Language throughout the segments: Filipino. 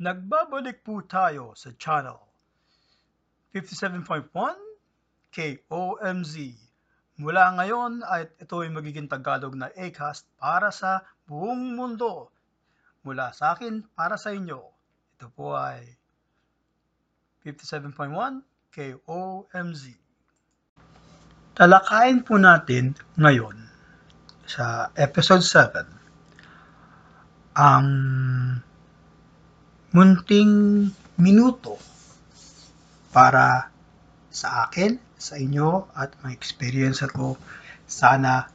Nagbabalik po tayo sa channel 57.1 KOMZ. Mula ngayon ay ito ay magiging Tagalog na Acast para sa buong mundo. Mula sa akin para sa inyo. Ito po ay 57.1 KOMZ. Talakayin po natin ngayon sa episode 7 ang munting minuto para sa akin, sa inyo, at mga experience ko. Sana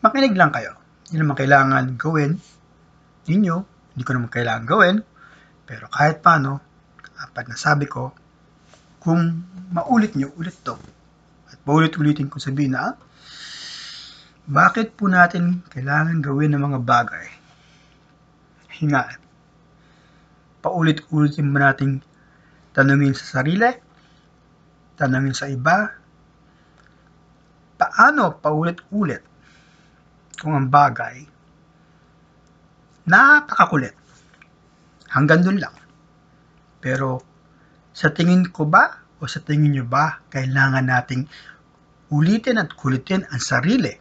makinig lang kayo. Hindi naman kailangan gawin ninyo. Hindi ko naman kailangan gawin. Pero kahit paano, apat na sabi ko, kung maulit nyo ulit to, at paulit-ulitin ko sabihin na, bakit po natin kailangan gawin ng mga bagay? Hingaan paulit-ulitin ba nating tanungin sa sarili, tanungin sa iba, paano paulit-ulit kung ang bagay napakakulit. Hanggang dun lang. Pero sa tingin ko ba o sa tingin nyo ba kailangan nating ulitin at kulitin ang sarili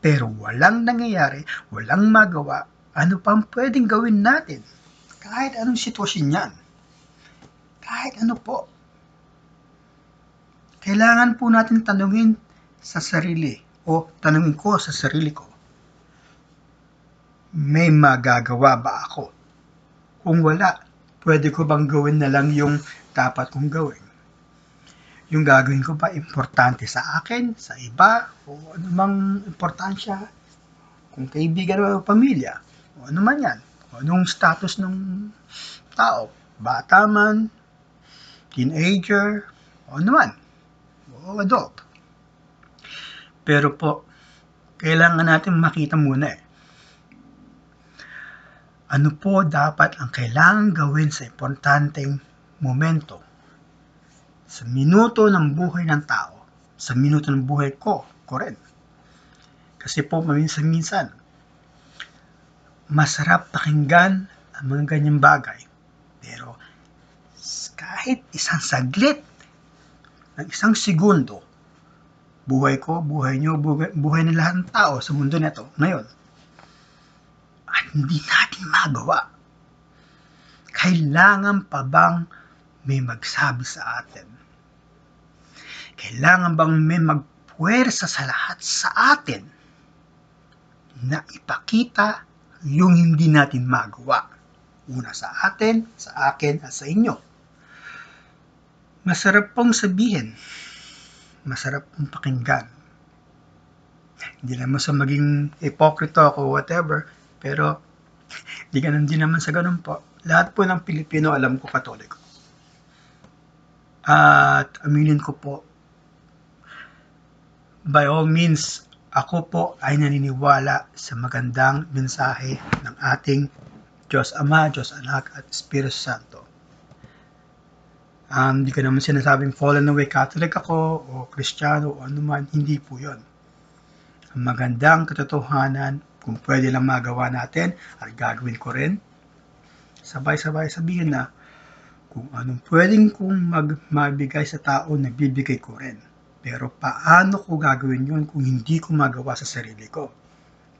pero walang nangyayari, walang magawa, ano pang pwedeng gawin natin? Kahit anong sitwasyon yan. Kahit ano po. Kailangan po natin tanungin sa sarili o tanungin ko sa sarili ko. May magagawa ba ako? Kung wala, pwede ko bang gawin na lang yung dapat kong gawin? Yung gagawin ko ba importante sa akin, sa iba, o anumang importansya, kung kaibigan o pamilya, o ano man yan anong status ng tao. Bata man, teenager, o ano man, o adult. Pero po, kailangan natin makita muna eh. Ano po dapat ang kailangan gawin sa importanteng momento? Sa minuto ng buhay ng tao. Sa minuto ng buhay ko, ko rin. Kasi po, maminsan-minsan, masarap pakinggan ang mga ganyang bagay. Pero kahit isang saglit, ng isang segundo, buhay ko, buhay nyo, buhay, buhay ng lahat ng tao sa mundo nito ngayon, at hindi natin magawa. Kailangan pa bang may magsabi sa atin? Kailangan bang may magpuwersa sa lahat sa atin na ipakita yung hindi natin magawa. Una sa atin, sa akin, at sa inyo. Masarap pong sabihin. Masarap pong pakinggan. Hindi naman sa maging hipokrito ako, whatever, pero hindi ganun din naman sa ganun po. Lahat po ng Pilipino alam ko katoliko. At aminin ko po, by all means, ako po ay naniniwala sa magandang mensahe ng ating Diyos Ama, Diyos Anak at Espiritu Santo. Um, hindi ko naman sinasabing fallen away Catholic ako o Kristiyano o anuman, hindi po yon. Ang magandang katotohanan, kung pwede lang magawa natin at gagawin ko rin, sabay-sabay sabihin na kung anong pwedeng kong mag sa tao, nagbibigay ko rin pero paano ko gagawin yun kung hindi ko magawa sa sarili ko?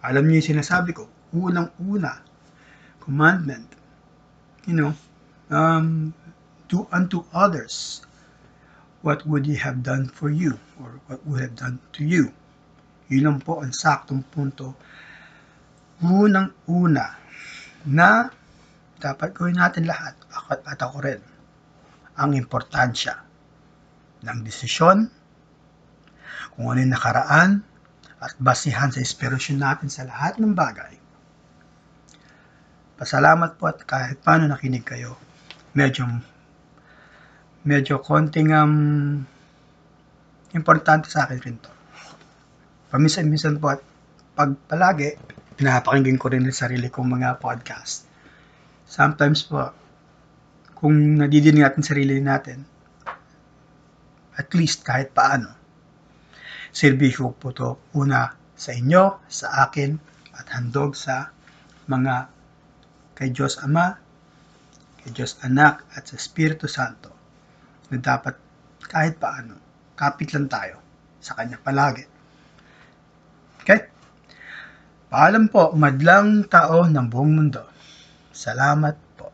Alam niyo yung sinasabi ko, unang-una, commandment, you know, um, do unto others what would you have done for you or what would have done to you. Yun lang po ang saktong punto. Unang-una na dapat gawin natin lahat at ako rin ang importansya ng desisyon kung ano yung nakaraan at basihan sa inspirasyon natin sa lahat ng bagay. Pasalamat po at kahit paano nakinig kayo. Medyo medyo konting um, importante sa akin rin to. Paminsan-minsan po at pag palagi, pinapakinggan ko rin yung sarili kong mga podcast. Sometimes po, kung nadidinig natin sarili natin, at least kahit paano, Serbisyo po to una sa inyo, sa akin, at handog sa mga kay Diyos Ama, kay Diyos Anak at sa Espiritu Santo na dapat kahit paano, kapit lang tayo sa Kanya palagi. Okay? Paalam po, madlang tao ng buong mundo. Salamat po.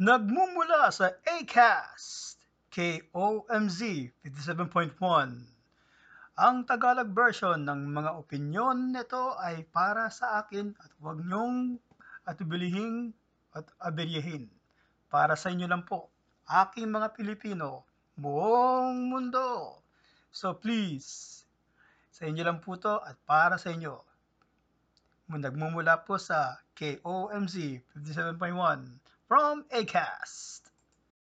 Nagmumula sa ACAST, KOMZ 57.1. Ang Tagalog version ng mga opinyon nito ay para sa akin at huwag niyong atubilihing at aberyahin. Para sa inyo lang po, aking mga Pilipino, buong mundo. So please, sa inyo lang po to at para sa inyo. Nagmumula po sa KOMZ 57.1 from ACAST.